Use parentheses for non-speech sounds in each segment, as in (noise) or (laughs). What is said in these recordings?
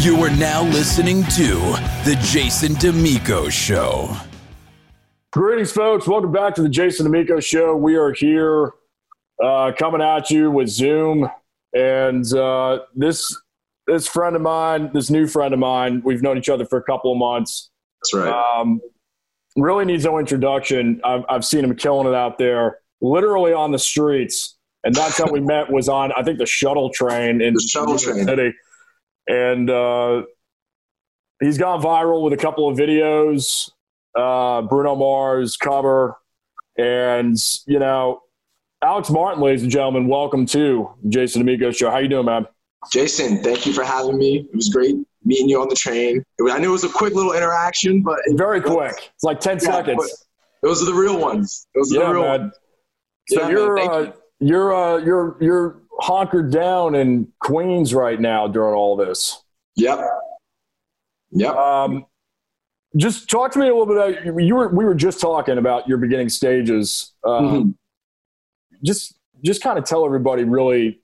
You are now listening to The Jason Damico Show. Greetings, folks. Welcome back to the Jason Damico Show. We are here uh, coming at you with Zoom. And uh, this this friend of mine, this new friend of mine, we've known each other for a couple of months. That's right. Um, really needs no introduction. I've, I've seen him killing it out there, literally on the streets. And that's how we (laughs) met was on, I think, the shuttle train in The shuttle train. City. And uh, he's gone viral with a couple of videos, uh, Bruno Mars cover. And, you know, Alex Martin, ladies and gentlemen, welcome to Jason Damico Show. How you doing, man? Jason, thank you for having me. It was great meeting you on the train. Was- I knew it was a quick little interaction, but it, Very quick. It's like 10 Yeah, seconds. those are the real ones. Those are Yeah, the real man. ones. So Yeah, you're thank uh, you. you're uh, you're you're honkered down in Queens right now during all this. Yep. Yep. Um, just talk to me a little bit about you were we were just talking about your beginning stages. Uh, Mhm. Just just kind of tell everybody really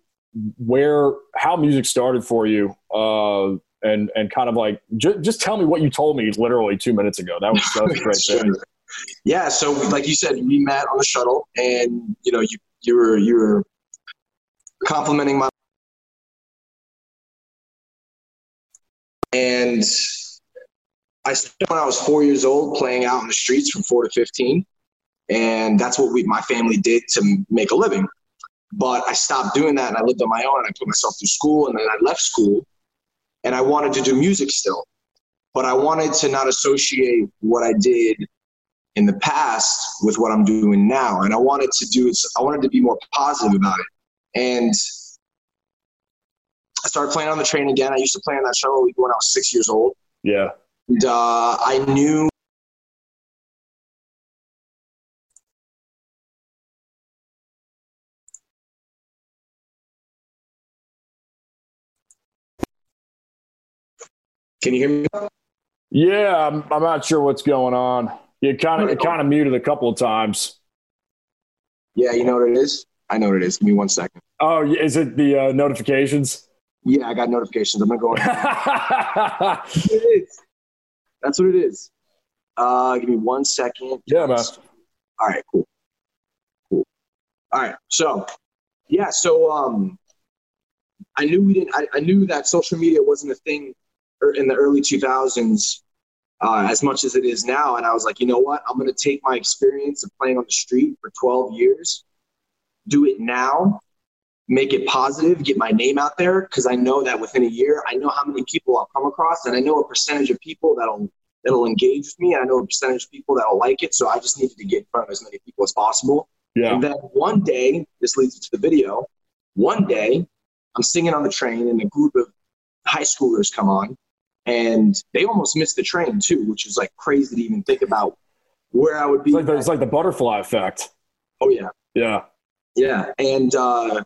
where how music started for you. Uh, and, and kind of like ju- just tell me what you told me literally two minutes ago. That was, that was a great (laughs) thing. Yeah, so like you said, we met on the shuttle, and you know, you you were you were complimenting my and I started when I was four years old playing out in the streets from four to fifteen, and that's what we my family did to make a living. But I stopped doing that, and I lived on my own, and I put myself through school, and then I left school, and I wanted to do music still, but I wanted to not associate what I did in the past with what I'm doing now. And I wanted to do I wanted to be more positive about it. And I started playing on the train again. I used to play on that shuttle when I was six years old. Yeah. And uh, I knew Can you hear me? Yeah, I'm, I'm not sure what's going on. You kind of it kind of muted a couple of times. Yeah, you know what it is? I know what it is. Give me one second. Oh, is it the uh, notifications? Yeah, I got notifications. I'm gonna go. (laughs) it is. That's what it is. Uh, give me one second. Yeah, man. All right, cool. Cool. All right. So, yeah, so um I knew we didn't I, I knew that social media wasn't a thing er- in the early 2000s uh, as much as it is now and I was like, you know what? I'm going to take my experience of playing on the street for 12 years, do it now, make it positive, get my name out there because I know that within a year, I know how many people I'll come across and I know a percentage of people that'll that'll engage with me and I know a percentage of people that'll like it, so I just needed to get in front of as many people as possible. Yeah. And then one day, this leads to the video. One day, I'm singing on the train, and a group of high schoolers come on, and they almost missed the train too, which is like crazy to even think about where I would be. It's like the, it's like the butterfly effect. oh yeah, Yeah. Yeah. And uh,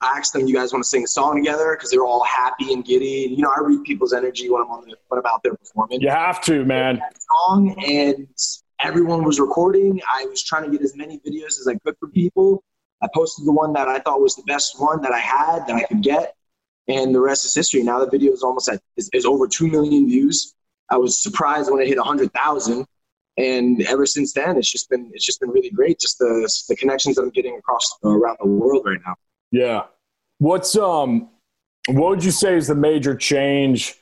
I asked them, "You guys want to sing a song together?" Because they're all happy and giddy. You know, I read people's energy when I'm on the when I'm out there performing. You have to, man. song and everyone was recording. I was trying to get as many videos as I could for people. I posted the one that I thought was the best one that I had that I could get, and the rest is history. Now the video is almost at is, is over two million views. I was surprised when it hit a hundred thousand, and ever since then, it's just been it's just been really great. Just the the connections that I'm getting across uh, around the world right now. Yeah. What's um what would you say is the major change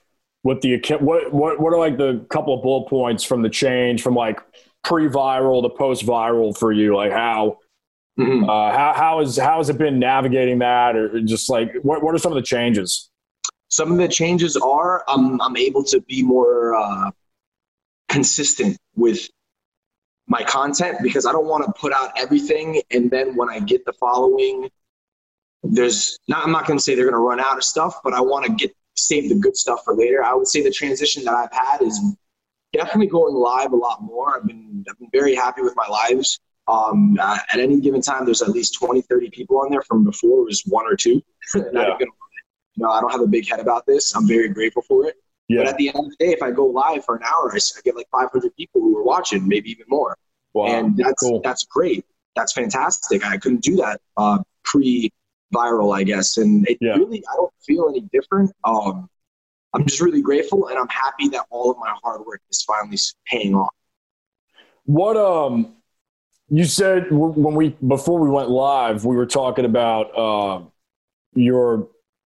with the account what what what are like the couple of bullet points from the change from like pre-viral to post-viral for you? Like how Mhm. uh how how is how has it been navigating that or just like what what are some of the changes? Some of the changes are I'm I'm able to be more uh, consistent with my content because I don't want to put out everything and then when I get the following, there's not I'm not going to say they're going to run out of stuff, but I want to get save the good stuff for later. I would say the transition that I've had is definitely going live a lot more. I've been I've been very happy with my lives. Um, uh, at any given time, there's at least 20, 30 people on there from before it was one or two. (laughs) Yeah. you know, I don't have a big head about this. I'm very grateful for it. But at the end of the day, if I go live for an hour, I, get like 500 people who are watching, maybe even more. Wow. and that's cool. that's great. That's fantastic. I couldn't do that uh, pre-viral, I guess, and it Yeah. really I don't feel any different. Um, I'm just really grateful, and I'm happy that all of my hard work is finally paying off. What um, you said when we before we went live, we were talking about uh, your.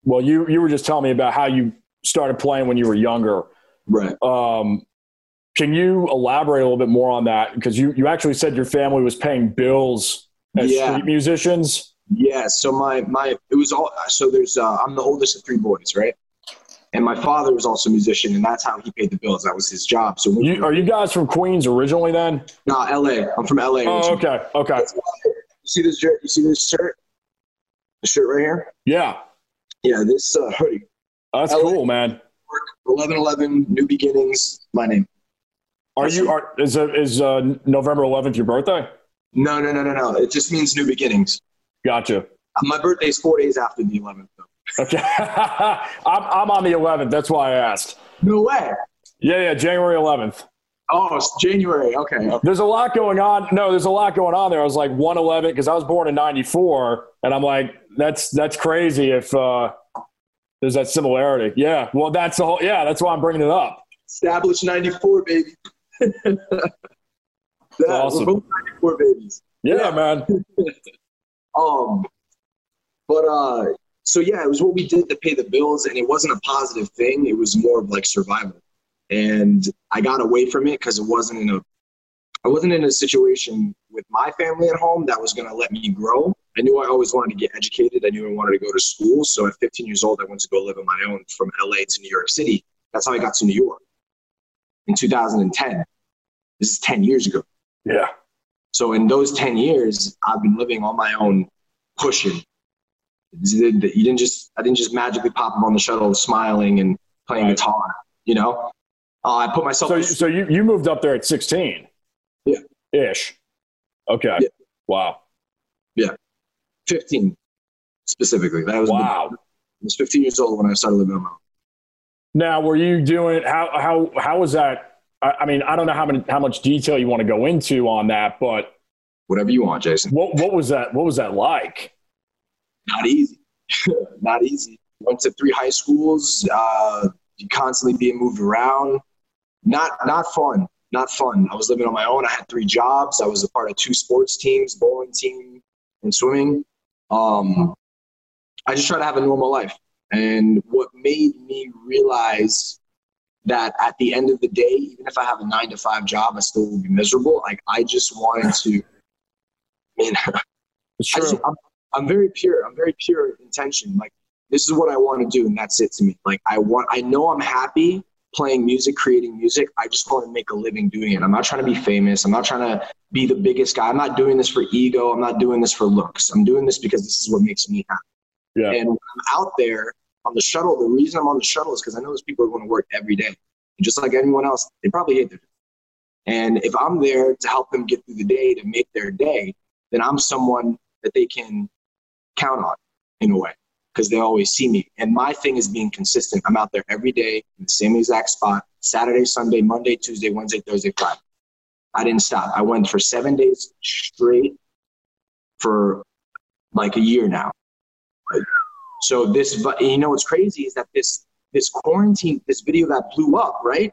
Well, you you were just telling me about how you started playing when you were younger. Right. Um, can you elaborate a little bit more on that? Because you, you actually said your family was paying bills as yeah. street musicians. Yeah. So my my it was all so there's uh, I'm the oldest of three boys, right? And my father was also a musician, and that's how he paid the bills. That was his job. So you, are you guys from Queens originally? Then? No, L.A. I'm from L.A. Oh, okay, okay. You see this shirt? You see this shirt? The shirt right here? Yeah. Yeah, this uh, hoodie. That's LA, cool, man. Eleven eleven, new beginnings. My name. Are you? Are is uh, is uh, November 11th your birthday? No, no, no, no, no. It just means new beginnings. Gotcha. Uh, my birthday is four days after the 11th. Though. Okay, (laughs) I'm I'm on the 11th. That's why I asked. No way. Yeah, yeah, January 11th. Oh, it's January. Okay. okay. There's a lot going on. No, there's a lot going on there. I was like 111 because I was born in 94, and I'm like, that's that's crazy if uh, there's that similarity. Yeah. Well, that's the whole. Yeah, that's why I'm bringing it up. Established 94, baby. (laughs) that, awesome. 94 babies. Yeah, yeah. man. (laughs) um, but uh, so yeah, it was what we did to pay the bills, and it wasn't a positive thing. It was more of like survival, and I got away from it because it wasn't in a, I wasn't in a situation with my family at home that was going to let me grow. I knew I always wanted to get educated. I knew I wanted to go to school. So at 15 years old, I went to go live on my own from LA to New York City. That's how I got to New York in 2010. This is 10 years ago. Yeah. So in those 10 years, I've been living on my own, pushing. You didn't just, I didn't just magically pop up on the shuttle smiling and playing right. guitar, you know? Uh, I put myself. So, so you, you moved up there at 16? Yeah. Ish. Okay. Yeah. Wow. Yeah. 15 specifically. That was wow. The, I was 15 years old when I started living on my own. Now, were you doing how how how was that? I, I mean, I don't know how many how much detail you want to go into on that, but whatever you want, Jason. What what was that? What was that like? Not easy. (laughs) Not easy. Went to three high schools. Uh, constantly being moved around. Not not fun. Not fun. I was living on my own. I had three jobs. I was a part of two sports teams, bowling team and swimming. Um, I just try to have a normal life. And what made me realize that at the end of the day, even if I have a nine to five job, I still will be miserable. Like I just wanted to, (laughs) I mean, it's true. Just, I'm, I'm very pure. I'm very pure intention. Like this is what I want to do, and that's it to me. Like I want, I know I'm happy playing music, creating music. I just want to make a living doing it. I'm not trying to be famous. I'm not trying to be the biggest guy. I'm not doing this for ego. I'm not doing this for looks. I'm doing this because this is what makes me happy. Yeah. And when I'm out there on the shuttle, the reason I'm on the shuttle is because I know those people are going to work every day. And just like anyone else, they probably hate their job. And if I'm there to help them get through the day, to make their day, then I'm someone that they can count on in a way because they always see me. And my thing is being consistent. I'm out there every day in the same exact spot Saturday, Sunday, Monday, Tuesday, Wednesday, Thursday, Friday. I didn't stop. I went for seven days straight for like a year now. So this, you know, what's crazy is that this this quarantine, this video that blew up, right?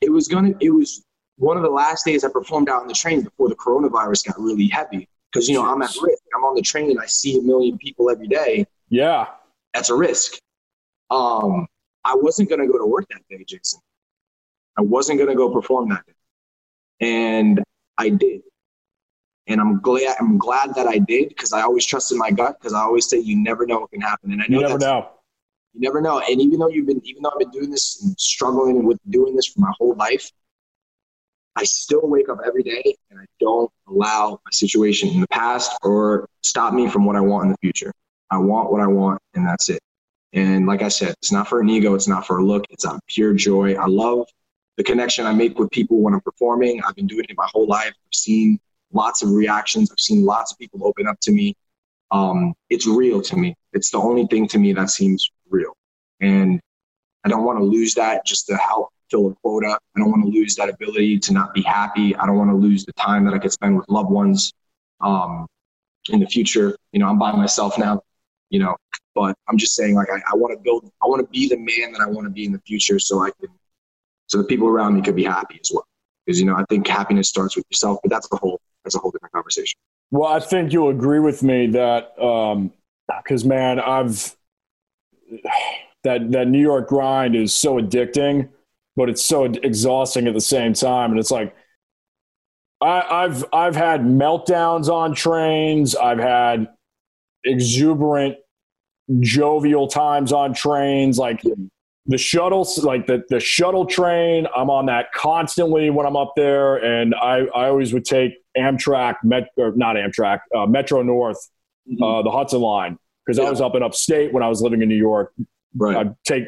It was gonna, it was one of the last days I performed out on the train before the coronavirus got really heavy. Because you know I'm at risk. I'm on the train. And I see a million people every day. Yeah, that's a risk. Um, I wasn't gonna go to work that day, Jason. I wasn't gonna go perform that day, and I did and I'm glad I'm glad that I did because I always trusted my gut because I always say you never know what can happen, and I know you never know. You never know, and even though you've been, even though I've been doing this and struggling with doing this for my whole life, I still wake up every day and I don't allow my situation in the past or stop me from what I want in the future. I want what I want, and that's it. And like I said, it's not for an ego, it's not for a look, it's a pure joy. I love the connection I make with people when I'm performing. I've been doing it my whole life. I've seen lots of reactions. I've seen lots of people open up to me. Um, it's real to me. It's the only thing to me that seems real. And I don't want to lose that just to help fill a quota. I don't want to lose that ability to not be happy. I don't want to lose the time that I could spend with loved ones um, in the future. You know, I'm by myself now. You know. But I'm just saying, like, I, I want to build, I want to be the man that I want to be in the future, so I can, so the people around me could be happy as well. Because you know, I think happiness starts with yourself, but that's a whole, that's a whole different conversation. Well, I think you'll agree with me that because um, man, I've that that New York grind is so addicting, but it's so exhausting at the same time, and it's like I, I've I've had meltdowns on trains. I've had exuberant, jovial times on trains. Like the shuttles, like the the shuttle train. I'm on that constantly when I'm up there, and I I always would take Amtrak, Met, or not Amtrak, uh, Metro North, mm-hmm. uh, the Hudson Line, because yeah. I was up in upstate when I was living in New York. Right. I'd take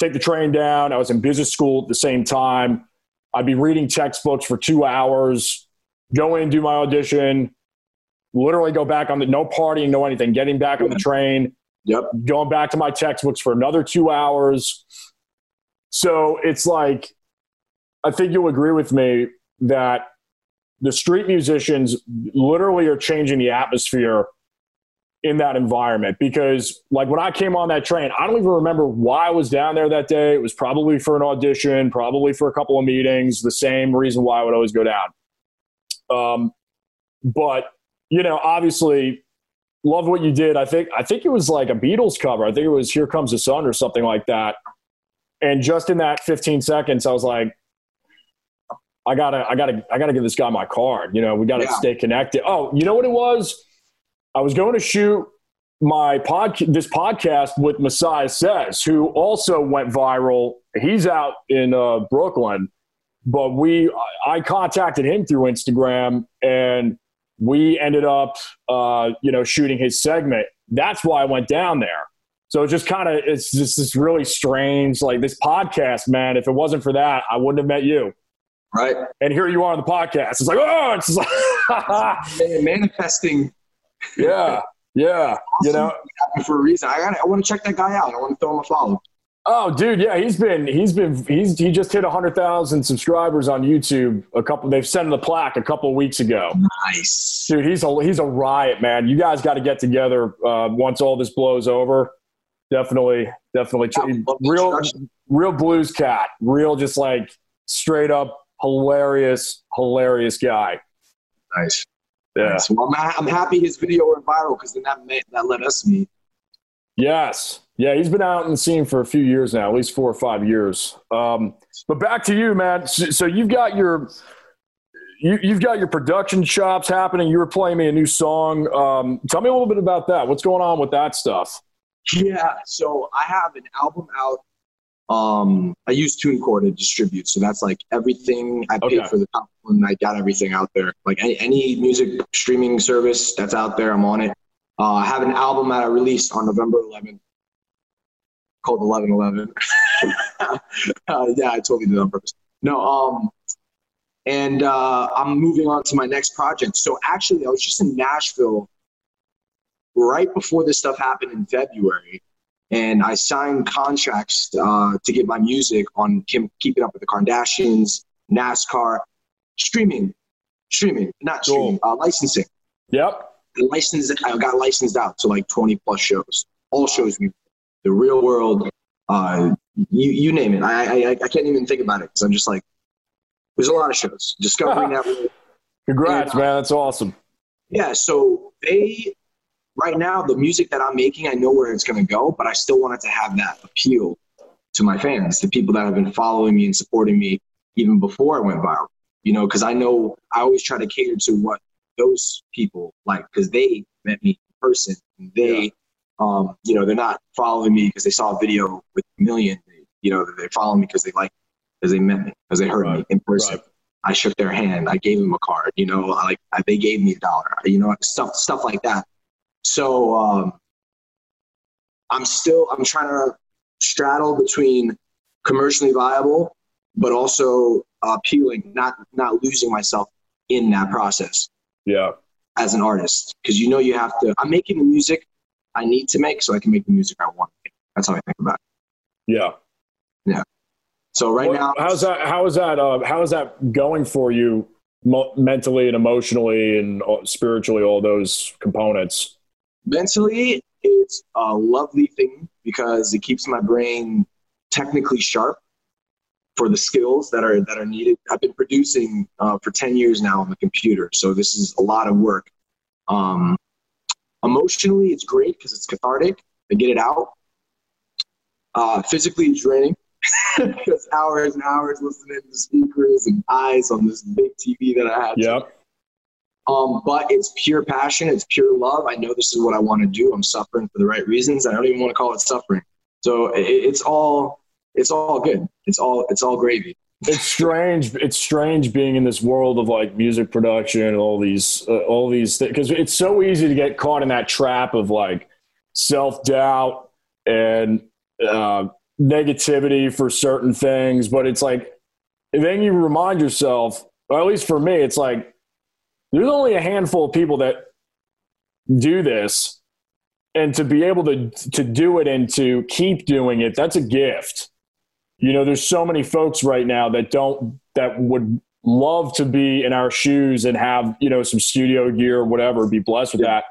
take the train down. I was in business school at the same time. I'd be reading textbooks for two hours, go in, do my audition, literally go back on the no partying, no anything, getting back on the train, yep, going back to my textbooks for another two hours. So it's like, I think you'll agree with me that the street musicians literally are changing the atmosphere in that environment because like when I came on that train, I don't even remember why I was down there that day. It was probably for an audition, probably for a couple of meetings, the same reason why I would always go down. Um, but you know, obviously love what you did. I think I think it was like a Beatles cover. I think it was Here Comes the Sun or something like that. And just in that 15 seconds, I was like, I gotta, I gotta, I gotta give this guy my card. You know, we gotta yeah. stay connected. Oh, you know what it was? I was going to shoot my pod, this podcast with Messiah Says, who also went viral. He's out in uh, Brooklyn, but we I contacted him through Instagram, and we ended up, uh, you know, shooting his segment. That's why I went down there. So it's just kind of it's just this really strange, like this podcast, man. If it wasn't for that, I wouldn't have met you. Right. And here you are on the podcast. It's like, oh, it's like (laughs) manifesting yeah, yeah. You know, for a reason. I got. I want to check that guy out. I want to throw him a follow. Oh, dude, yeah, he's been he's been he's he just hit hundred thousand subscribers on YouTube. A couple, they've sent him the plaque a couple of weeks ago. Nice, dude. He's a he's a riot, man. You guys got to get together uh, once all this blows over. Definitely, definitely, real real blues cat, real just like straight up hilarious, hilarious guy. Nice. Yeah. So I'm, I'm happy his video went viral because then that made, that let us meet. Yes. Yeah, he's been out in the scene for a few years now, at least four or five years. Um, but back to you, man. So, so you've got your you, have got your production shops happening. You were playing me a new song. Um, tell me a little bit about that. What's going on with that stuff? Yeah, so I have an album out um, I use TuneCore to distribute, so that's like everything I paid okay. for the one. I got everything out there. Like any, any music streaming service that's out there, I'm on it. Uh, I have an album that I released on November 11th called 1111. (laughs) uh, yeah, I totally did on purpose. No, um, and uh, I'm moving on to my next project. So actually, I was just in Nashville right before this stuff happened in February and I signed contracts uh, to get my music on Kim, Keeping Up with the Kardashians, NASCAR, streaming, streaming, not streaming, cool. uh, licensing. Yep. Licensed, I got licensed out to like 20 plus shows. All shows, the real world, uh, you, you name it. I, I, I can't even think about it because I'm just like, there's a lot of shows. Discovery (laughs) Network. Congrats, and, uh, man. That's awesome. Yeah. So they right now the music that I'm making, I know where it's going to go, but I still wanted to have that appeal to my fans, the people that have been following me and supporting me even before I went viral. You know, because I know I always try to cater to what those people like because they met me in person. And they, yeah. Um, you know, they're not following me because they saw a video with a million. You know, they follow me because they like because they met me because they heard right. me in person. Right. I shook their hand. I gave them a card. You know, like they gave me a dollar. You know, stuff stuff like that. So um, I'm still I'm trying to straddle between commercially viable, but also appealing, not not losing myself in that process. Yeah. As an artist, because you know you have to. I'm making the music I need to make, so I can make the music I want. That's how I think about it. Yeah. Yeah. So right well, now, how's that? How is that? Uh, how is that going for you, mo- mentally and emotionally and uh, spiritually? All those components mentally It's a lovely thing because it keeps my brain technically sharp for the skills that are that are needed. I've been producing uh, for ten years now on the computer, so this is a lot of work. Um, emotionally, it's great because it's cathartic. I get it out. Uh, physically, it's draining (laughs) because hours and hours listening to speakers and eyes on this big TV that I had. Yep. Um, but it's pure passion. It's pure love. I know this is what I want to do. I'm suffering for the right reasons. I don't even want to call it suffering. So it, it's all it's all good. It's all it's all gravy. It's strange. It's strange being in this world of like music production and all these uh, all these things because it's so easy to get caught in that trap of like self doubt and uh, negativity for certain things. But it's like then you remind yourself, or at least for me, it's like there's only a handful of people that do this and to be able to to do it and to keep doing it that's a gift you know there's so many folks right now that don't that would love to be in our shoes and have you know some studio gear or whatever be blessed with yeah. that.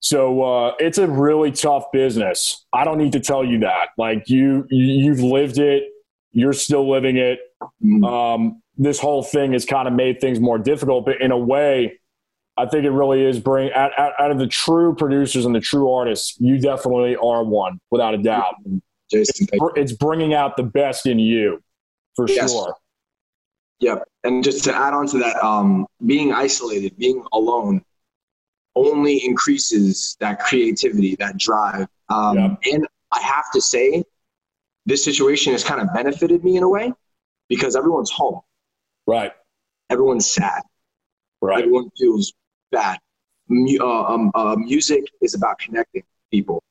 So uh, it's a really tough business. I don't need to tell you that. Like you you've lived it. You're still living it. Mm-hmm. um, this whole thing has kind of made things more difficult but in a way i think it really is bring out, out of the true producers and the true artists you definitely are one without a doubt Jason. It's, it's bringing out the best in you, for yes. sure. Yep. And just to add on to that, um, being isolated, being alone, only increases that creativity, that drive. Um, yep. And I have to say, this situation has kind of benefited me in a way because everyone's home. Right. Everyone's sad. Right. Everyone feels bad. Uh, um, uh, music is about connecting people.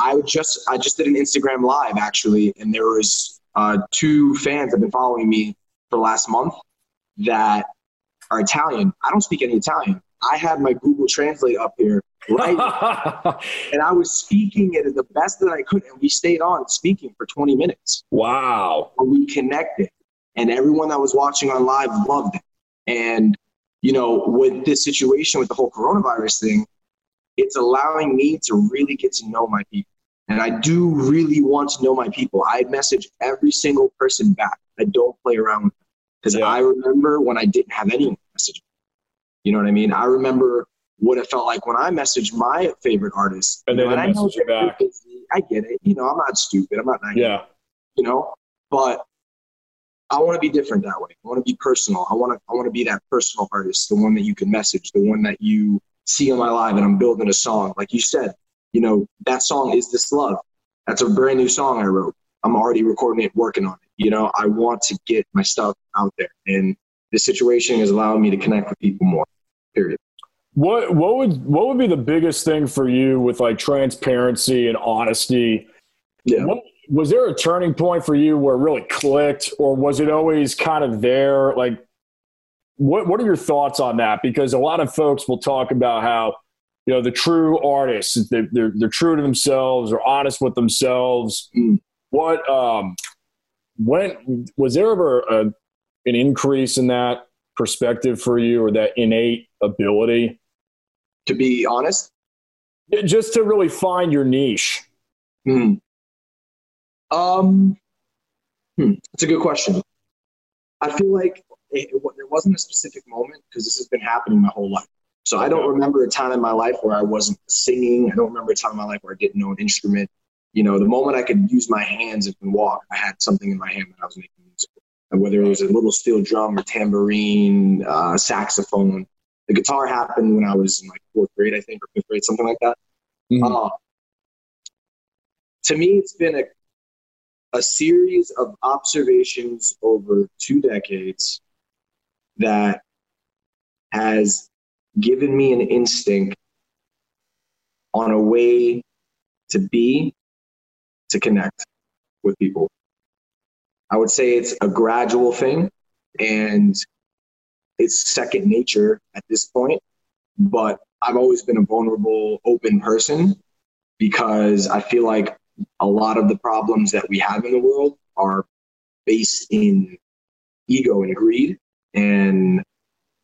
I just I just did an Instagram live actually, and there was uh, two fans that have been following me for the last month that are Italian. I don't speak any Italian. I had my Google Translate up here, right? (laughs) and I was speaking it the best that I could, and we stayed on speaking for 20 minutes. Wow. And we connected, and everyone that was watching on live loved it. And you know, with this situation with the whole coronavirus thing, it's allowing me to really get to know my people. And I do really want to know my people. I message every single person back. I don't play around with them. because yeah. I remember when I didn't have anyone message. You know what I mean? I remember what it felt like when I messaged my favorite artist. And then know, I know you back. Busy. I get it. You know, I'm not stupid. I'm not naive. Yeah. You know, but I want to be different that way. I want to be personal. I want to. I want to be that personal artist, the one that you can message, the one that you see on my live and I'm building a song. Like you said, you know, that song is this love. That's a brand new song I wrote. I'm already recording it, working on it. You know, I want to get my stuff out there. And this situation is allowing me to connect with people more. Period. What what would what would be the biggest thing for you with like transparency and honesty? Yeah. What, was there a turning point for you where it really clicked, or was it always kind of there? Like, what what are your thoughts on that? Because a lot of folks will talk about how you know the true artists they're, they're, they're true to themselves or honest with themselves what um when was there ever a, an increase in that perspective for you or that innate ability to be honest just to really find your niche hmm. um hmm. it's a good question i feel like it, it, there wasn't a specific moment because this has been happening my whole life. So I don't remember a time in my life where I wasn't singing. I don't remember a time in my life where I didn't know an instrument. You know, the moment I could use my hands and walk, I had something in my hand that I was making music. And whether it was a little steel drum or tambourine, uh, saxophone. The guitar happened when I was in like fourth grade, I think, or fifth grade, something like that. Mm-hmm. Uh, to me, it's been a, a series of observations over two decades that has given me an instinct on a way to be, to connect with people. I would say it's a gradual thing and it's second nature at this point. But I've always been a vulnerable, open person because I feel like a lot of the problems that we have in the world are based in ego and greed and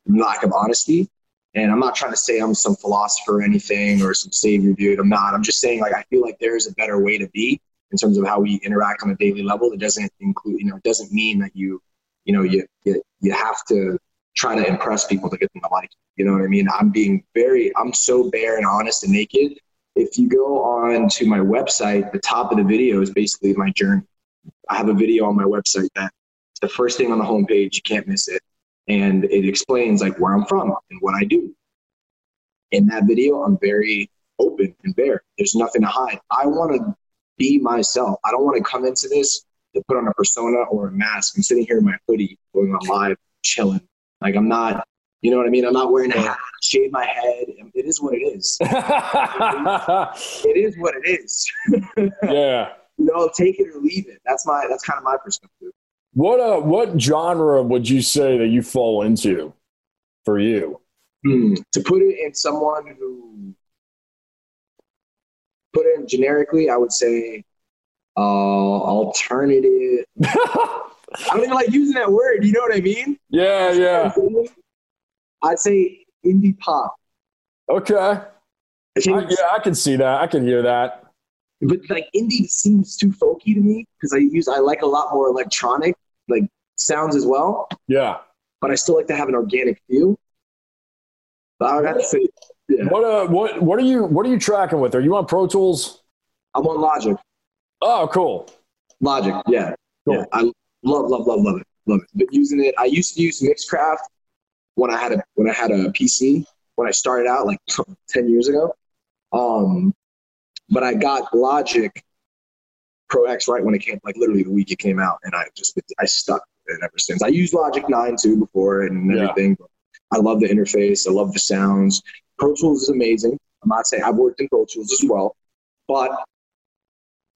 lack of honesty. And I'm not trying to say I'm some philosopher or anything or some savior dude. I'm not. I'm just saying like I feel like there's a better way to be in terms of how we interact on a daily level. It doesn't include, you know, it doesn't mean that you, you know, you you, you have to try to impress people to get them to like you. You know what I mean? I'm being very, I'm so bare and honest and naked. If you go on to my website, the top of the video is basically my journey. I have a video on my website that the first thing on the homepage. You can't miss it. And it explains like where I'm from and what I do. In that video, I'm very open and bare. There's nothing to hide. I want to be myself. I don't want to come into this to put on a persona or a mask. I'm sitting here in my hoodie, going on live, chilling. Like I'm not, you know what I mean? I'm not wearing a hat, shave my head. It is what it is. (laughs) it is what it is. (laughs) yeah. You know, take it or leave it. That's my. That's kind of my perspective. What uh, what genre would you say that you fall into for you? Hmm. To put it in someone who put it in generically, I would say uh, alternative. (laughs) I don't even like using that word. You know what I mean? Yeah, yeah. I'd say indie pop. Okay. I, yeah, I can see that. I can hear that. But like indie seems too folky to me because I use I like a lot more electronic like sounds as well. Yeah. But I still like to have an organic feel. But I got to say, yeah. What uh, what what are you what are you tracking with? Are you on Pro Tools? I'm on Logic. Oh, cool. Logic, yeah, cool. yeah. I love, love, love, love it, love it. But using it, I used to use Mixcraft when I had a when I had a PC when I started out like (laughs) ten years ago. Um, but I got Logic Pro X right when it came, like literally the week it came out, and I just I stuck with it ever since. I used Logic Nine too before and everything. Yeah. I love the interface. I love the sounds. Pro Tools is amazing. I'm not saying I've worked in Pro Tools as well, but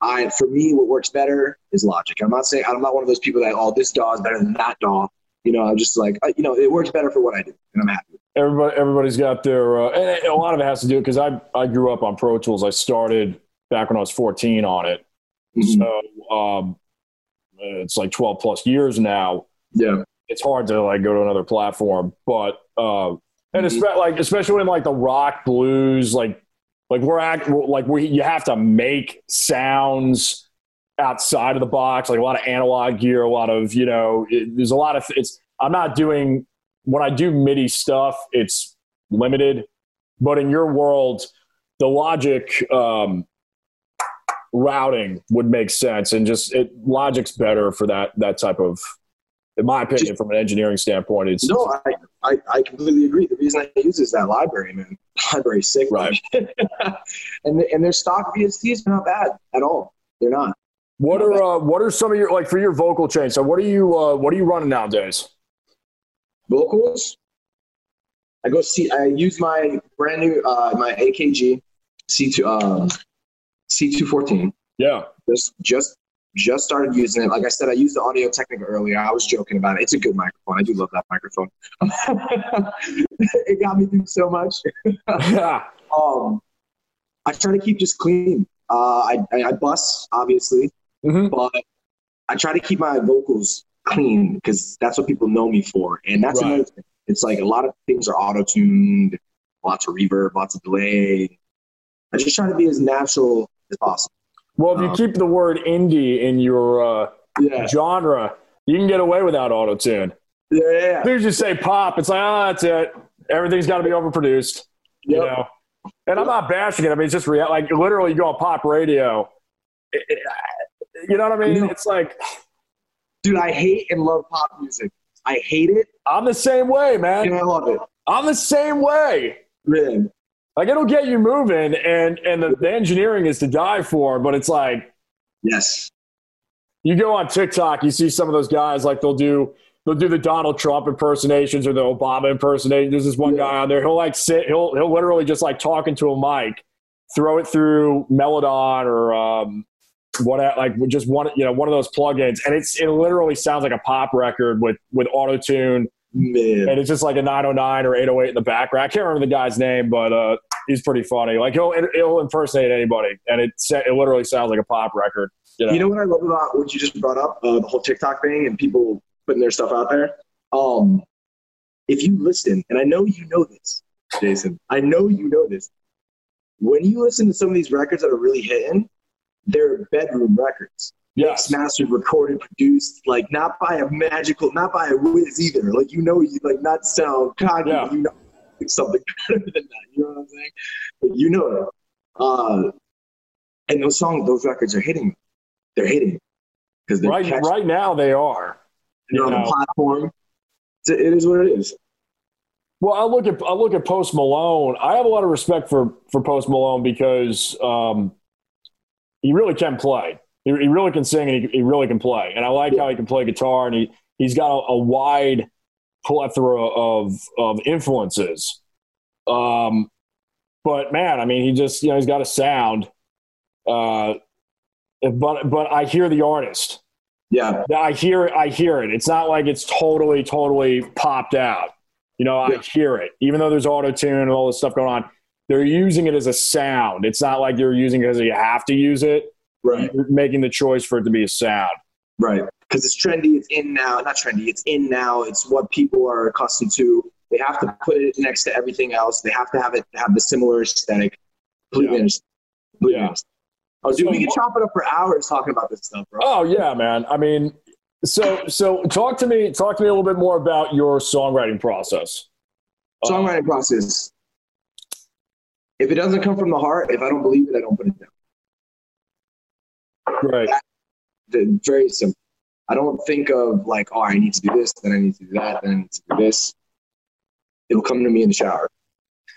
I for me what works better is Logic. I'm not saying I'm not one of those people that oh this DAW is better than that DAW. You know, I'm just like you know it works better for what I do, and I'm happy. Everybody, everybody's got their, uh, and a lot of it has to do because I I grew up on Pro Tools. I started back when I was 14 on it, Mm-hmm. So um, it's like 12 plus years now. Yeah. It's hard to like go to another platform, but uh, and mm-hmm. especially like especially in like the rock blues, like like we're act like we you have to make sounds outside of the box, like a lot of analog gear, a lot of you know, it, there's a lot of it's. I'm not doing when I do MIDI stuff, it's limited, but in your world, the logic um, routing would make sense and just it logic's better for that that type of in my opinion just, from an engineering standpoint it's no I, I, I completely agree. The reason i use is that library man. Library sick. Right. (laughs) And and their stock vsts are not bad at all. They're not. What are uh, what are some of your like for your vocal chain so what are you uh, what are you running nowadays? Vocals? I go see i use my brand new uh my akg c2 um C214. Yeah. Just just just started using it. Like I said, I used the Audio Technica earlier. I was joking about it. It's a good microphone. I do love that microphone. (laughs) it got me through so much. (laughs) (laughs) Um, I try to keep just clean. Uh, I, I, I bust obviously, mm-hmm. but I try to keep my vocals clean because that's what people know me for. And that's right. another thing. It's like a lot of things are auto tuned, lots of reverb, lots of delay. I just try to be as natural as possible. Well, if you um, keep the word indie in your uh, yeah. genre, you can get away without auto tune. Yeah, yeah. As you say pop, it's like, oh, that's it. Everything's got to be overproduced. Yep. You know? And I'm not bashing it. I mean, it's just real. Like, literally, you go on pop radio. It, it, you know what I mean? You know, it's like. Dude, I hate and love pop music. I hate it. I'm the same way, man. And I love it. I'm the same way. Man. Like it'll get you moving, and and the, the engineering is to die for. But it's like, yes, you go on TikTok, you see some of those guys like they'll do they'll do the Donald Trump impersonations or the Obama impersonations. There's this one guy on there. He'll like sit. He'll he'll literally just like talking to a mic, throw it through Melodyne or um, what like just one you know one of those plugins, and it's it literally sounds like a pop record with with auto tune Man. And it's just like a 909 or 808 in the background. I can't remember the guy's name, but uh, he's pretty funny. Like he'll he'll impersonate anybody, and it it literally sounds like a pop record. You know, you know what I love about what you just brought up, uh, the whole TikTok thing and people putting their stuff out there. Um, if you listen, and I know you know this, Jason. I know you know this. When you listen to some of these records that are really hitting, they're bedroom records. Yes. mastered, recorded, produced, like not by a magical, not by a whiz either. Like you know, you like not sound cocky, Yeah. you know something (laughs) better than that. You know what I'm saying? Like, you know it. Uh, and those songs, those records are hitting. They're hitting because they're Right, catchy. right now they are. They're you on know. the platform. It is what it is. Well, I look at I look at Post Malone. I have a lot of respect for for Post Malone because um, he really can play. He, he really can sing and he, he really can play. And I like how he can play guitar and he he's got a, a wide plethora of of influences. Um, but man, I mean, he just you know he's got a sound. Uh, but but I hear the artist. Yeah, I hear I hear it. It's not like it's totally totally popped out. You know, I hear it. Even though there's auto tune and all this stuff going on, they're using it as a sound. It's not like they're using it because you have to use it. Right, making the choice for it to be a sound. right. Because it's trendy. It's in now. Not trendy. It's in now. It's what people are accustomed to. They have to put it next to everything else. They have to have it have the similar aesthetic. Completely Yeah. Completely Yeah. Oh, dude, So we can chop it up for hours talking about this stuff, bro. Oh yeah, man. I mean, so so talk to me talk to me a little bit more about your songwriting process. Songwriting process. If it doesn't come from the heart, if I don't believe it, I don't put it down. Great. The- Very simple. I don't think of like, oh, I need to do this, then I need to do that, then I need to do this. It'll come to me in the shower.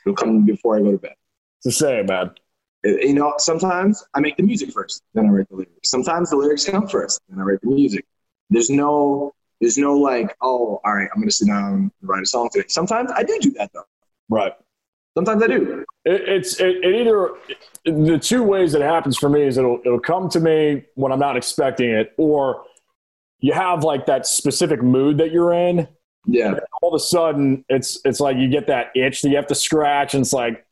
It'll come before I go to bed. It's the same, man. Uh, You know, sometimes I make the music first, then I write the lyrics. Sometimes the lyrics come first, then I write the music. There's no, there's no like, oh, all right, I'm gonna sit down and write a song today. Sometimes I do do that though. Right. Sometimes I do. It, it's it, it either the two ways that it happens for me is it'll it'll come to me when I'm not expecting it, or you have like that specific mood that you're in. Yeah, All of a sudden, it's it's like you get that itch that you have to scratch, and it's like,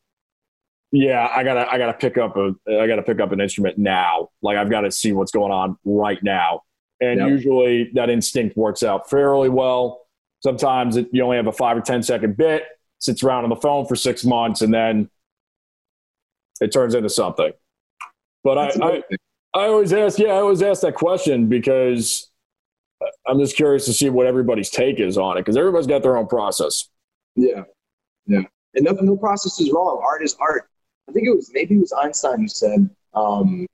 yeah, I gotta I gotta pick up a I gotta pick up an instrument now. Like I've got to see what's going on right now, and Yep. usually that instinct works out fairly well. Sometimes it, you only have a five or ten second bit, sits around on the phone for six months, and then it turns into something. But I, I. I always ask, yeah, I always ask that question because I'm just curious to see what everybody's take is on it because everybody's got their own process. Yeah, yeah. And no, no process is wrong. Art is art. I think it was maybe it was Einstein who said um,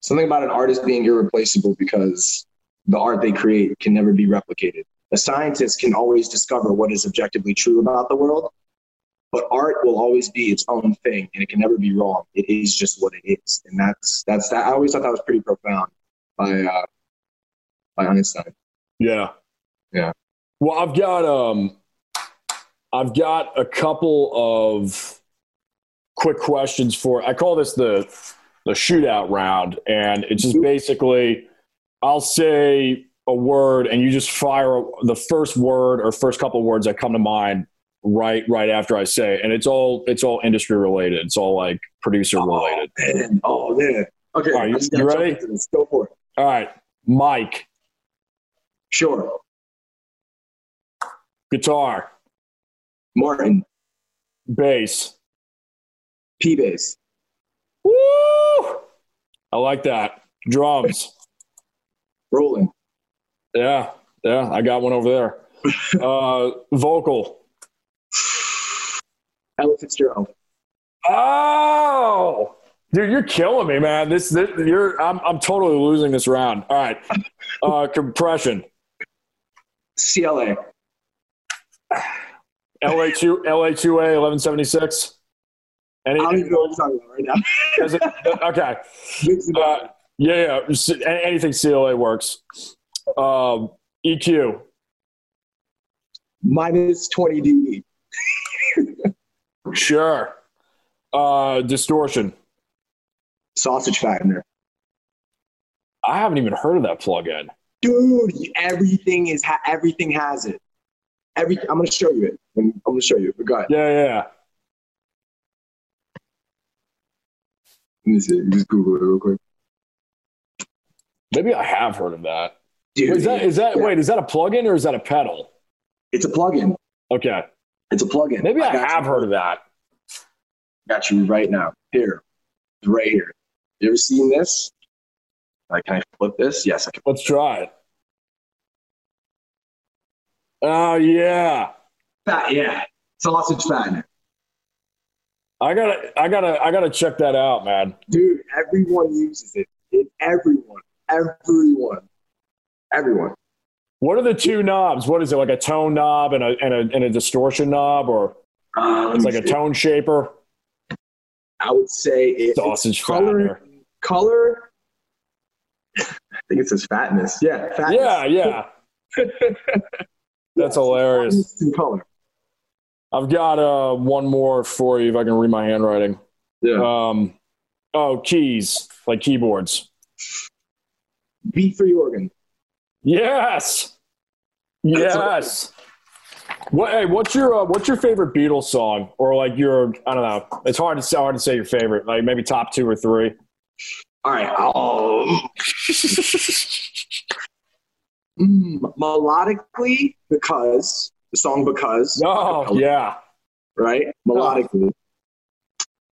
something about an artist being irreplaceable because the art they create can never be replicated. A scientist can always discover what is objectively true about the world, but art will always be its own thing, and it can never be wrong. It is just what it is, and that's that's that. I always thought that was pretty profound by uh, by Einstein. Yeah. Yeah. Well, I've got um I've got a couple of quick questions for I call this the the shootout round and it's just basically I'll say a word and you just fire the first word or first couple words that come to mind right right after I say and it's all it's all industry related. It's all like producer oh, related. Man, oh man. Okay, All right, you- I just gotta you ready? Go for it. All right. Mike, Sure. guitar, Martin, bass. P bass, Woo! I like that. Drums. Roland, Yeah, yeah, I got one over there. (laughs) Uh, vocal. Ella Fitzgerald, Oh, dude, you're killing me, man. This, this you're, I'm, I'm totally losing this round. All right, uh, (laughs) compression. CLA, LA two, LA two A, eleven seventy six. Any, I don't even know what you're talking about right now. it- okay. (laughs) Uh, yeah, yeah. Anything CLA works. Um, EQ. Minus 20 dB. (laughs) Sure. Uh, distortion. Sausage fattener. I haven't even heard of that plugin. Dude, everything is ha- everything has it. Every I'm gonna show you it. I'm, I'm gonna show you. But go ahead. Yeah, yeah. Let me see. Just Google it real quick. Maybe I have heard of that. Dude, Is that is that yeah. wait? Is that a plugin or is that a pedal? It's a plugin. Okay. It's a plugin. Maybe I, got have you. heard of that. Got you right now. Here, right here. You ever seen this? Like, can I flip this? Yes, I can. Let's try it. Oh yeah. Fat, yeah, sausage fat. I gotta I gotta I gotta check that out, man. Dude, everyone uses it. it. Everyone, everyone, everyone. What are the two knobs? What is it? Like a tone knob and a and a, and a distortion knob or Uh, it's like a tone shaper? I would say it, Sausage it's color. Color. (laughs) I think it says fatness. Yeah, fatness. Yeah, yeah. (laughs) That's hilarious. Fatness color. I've got uh one more for you if I can read my handwriting. Yeah. Um oh keys, like keyboards. Beat for organ. Yes. Yes. What hey, what's your uh, what's your favorite Beatles song or like your I don't know. It's hard to say hard to say your favorite. Like maybe top 2 or 3. All right. Oh. (laughs) Mm, melodically, because the song because Oh, yeah. right? Melodically.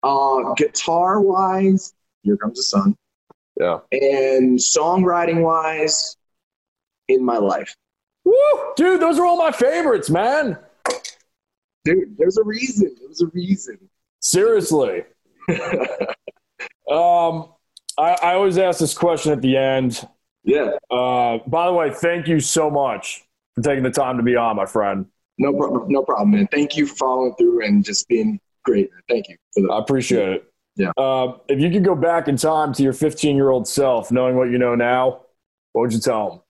Uh, guitar wise, here comes the sun. Yeah. And songwriting wise, in my life, Woo! Dude, those are all my favorites, man. dude. There's a reason. There's a reason. Seriously. (laughs) Um I, I always ask this question at the end. yeah. Uh, by the way, thank you so much for taking the time to be on, my friend. No problem. No problem, man. Thank you for following through and just being great. Thank you I appreciate it. Yeah. Uh, if you could go back in time to your 15 year old self, knowing what you know now, what would you tell him?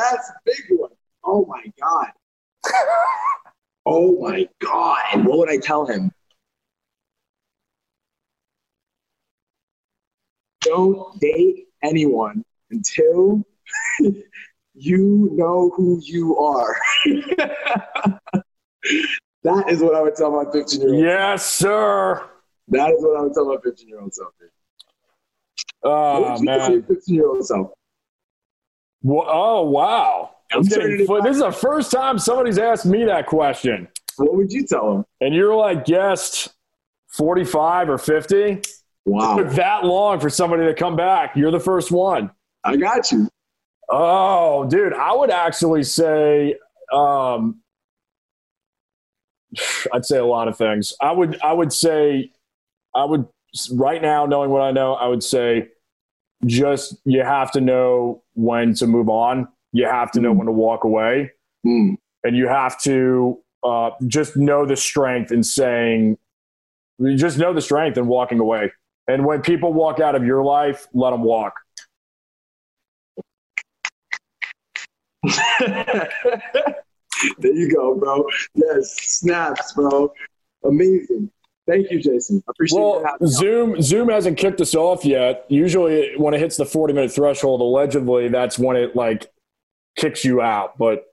That's a big one. Oh my god. oh my god. What would I tell him? Don't date anyone until (laughs) you know who you are. (laughs) that is what I would tell my 15 year old. Yes, sir. That is what I would tell my 15 year old self. Oh, man. 15 year old self? Wha- Oh, wow. Getting turning it fl- back. this is the first time somebody's asked me that question. What would you tell them? And you're like, guessed 45 or 50? Wow. Took that long for somebody to come back. You're the first one. I got you. Oh, dude, I would actually say, um, I'd say a lot of things. I would, I would say, I would right now, knowing what I know, I would say, just you have to know when to move on. You have to know Mm. when to walk away, Mm. and you have to uh, just know the strength in saying, you just know the strength in walking away. And when people walk out of your life, let them walk. (laughs) there you go, bro. Yes, snaps, bro. Amazing. Thank you, Jason. I appreciate Well, having me. Zoom Zoom hasn't kicked us off yet. Usually, when it hits the forty minute threshold, allegedly, that's when it like kicks you out. But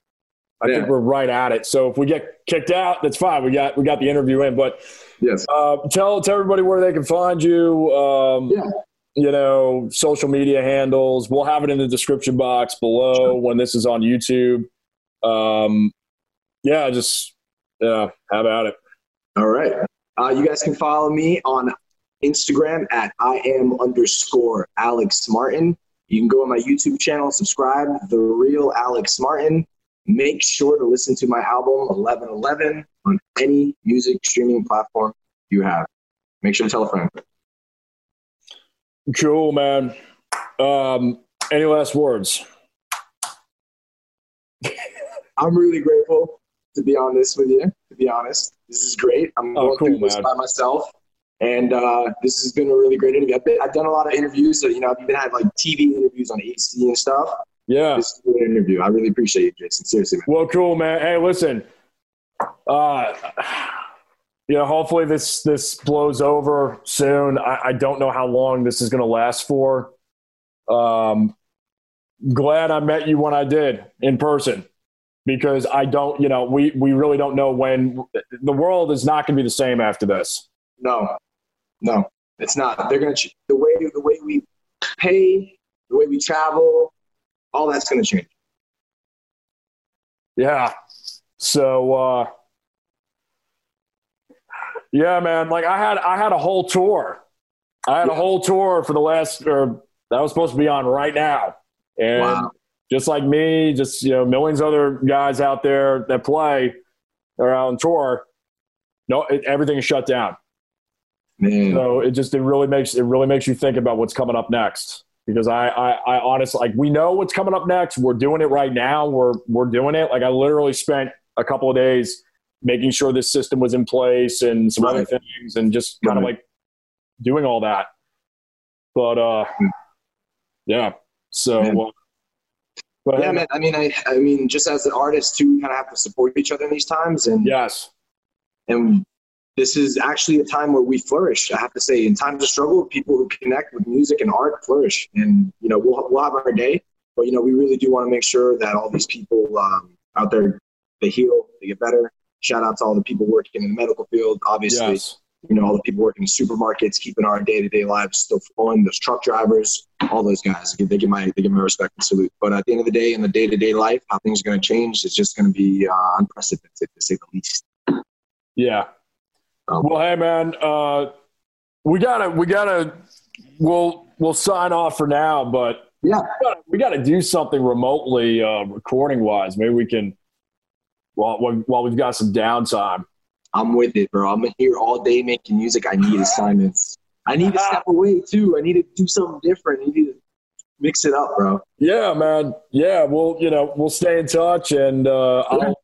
I think we're right at it. So if we get kicked out, that's fine. We got we got the interview in. But Yes. uh, tell tell everybody where they can find you. Um, Yeah. You know, social media handles. We'll have it in the description box below when this is on YouTube. Um, yeah, just yeah, have at it. All right. Uh, you guys can follow me on Instagram at I am underscore Alex Martin. You can go on my YouTube channel, subscribe, The Real Alex Martin. Make sure to listen to my album 1111 on any music streaming platform you have. Make sure to tell a friend. Cool, man. Um, any last words? (laughs) I'm really grateful to be on this with you. To be honest, this is great. I'm Oh, going cool, through this man. by myself, and uh, this has been a really great interview. I've, been, I've done a lot of interviews. So, you know, I've even had like TV interviews on AC and stuff. Yeah. This is a good interview. I really appreciate you, Jason. Seriously, man. Well, cool, man. Hey, listen. Uh, you know, hopefully this this blows over soon. I, I don't know how long this is going to last for. Um, glad I met you when I did in person because I don't, you know, we we really don't know when the world is not going to be the same after this. No, no, it's not. They're gonna ch- the way the way we pay, the way we travel, all that's gonna change. Yeah. So uh, yeah, man. Like I had I had a whole tour. I had a whole tour for the last or that was supposed to be on right now. And wow. Just like me, just you know, millions of other guys out there that play are on tour. No, it, everything is shut down. Man. So it just it really makes it really makes you think about what's coming up next. Because I, I, I honestly like we know what's coming up next. We're doing it right now. We're we're doing it. Like I literally spent a couple of days making sure this system was in place and some right. other things and just kind right. of like doing all that. But uh yeah. So uh, yeah, man. I mean, I, I mean, just as an artist too, we kind of have to support each other in these times, and yes, and this is actually a time where we flourish. I have to say, in times of struggle, people who connect with music and art flourish. And you know, we'll we'll have our day, but you know, we really do want to make sure that all these people um, out there they heal, they get better. Shout out to all the people working in the medical field, obviously. Yes. You know, all the people working in supermarkets, keeping our day to day lives still flowing. Those truck drivers, all those guys, they get my they get my respect and salute. But at the end of the day, in the day to day life, how things are going to change, it's just going to be uh, unprecedented to say the least. Yeah, um, well, hey man, uh, we gotta we gotta we'll we'll sign off for now, but yeah, we gotta, do something remotely uh, recording wise. Maybe we can while while we've got some downtime. I'm with it, bro. I'm here all day making music. I need assignments. I need to step away too. I need to do something different. I need to mix it up, bro. Yeah, man. Yeah, we'll you know we'll stay in touch, and uh, yeah. I'll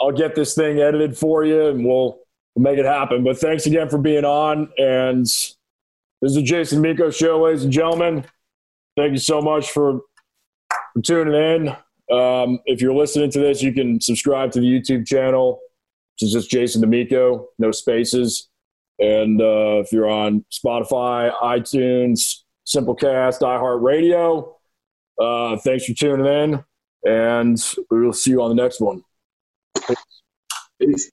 I'll get this thing edited for you, and we'll we'll make it happen. But thanks again for being on. And this is the Jason Damico show, ladies and gentlemen. Thank you so much for, for tuning in. Um, if you're listening to this, you can subscribe to the YouTube channel, is just Jason Damico, no spaces. And uh, if you're on Spotify, iTunes, Simplecast, iHeartRadio, uh, thanks for tuning in. And we will see you on the next one. Peace.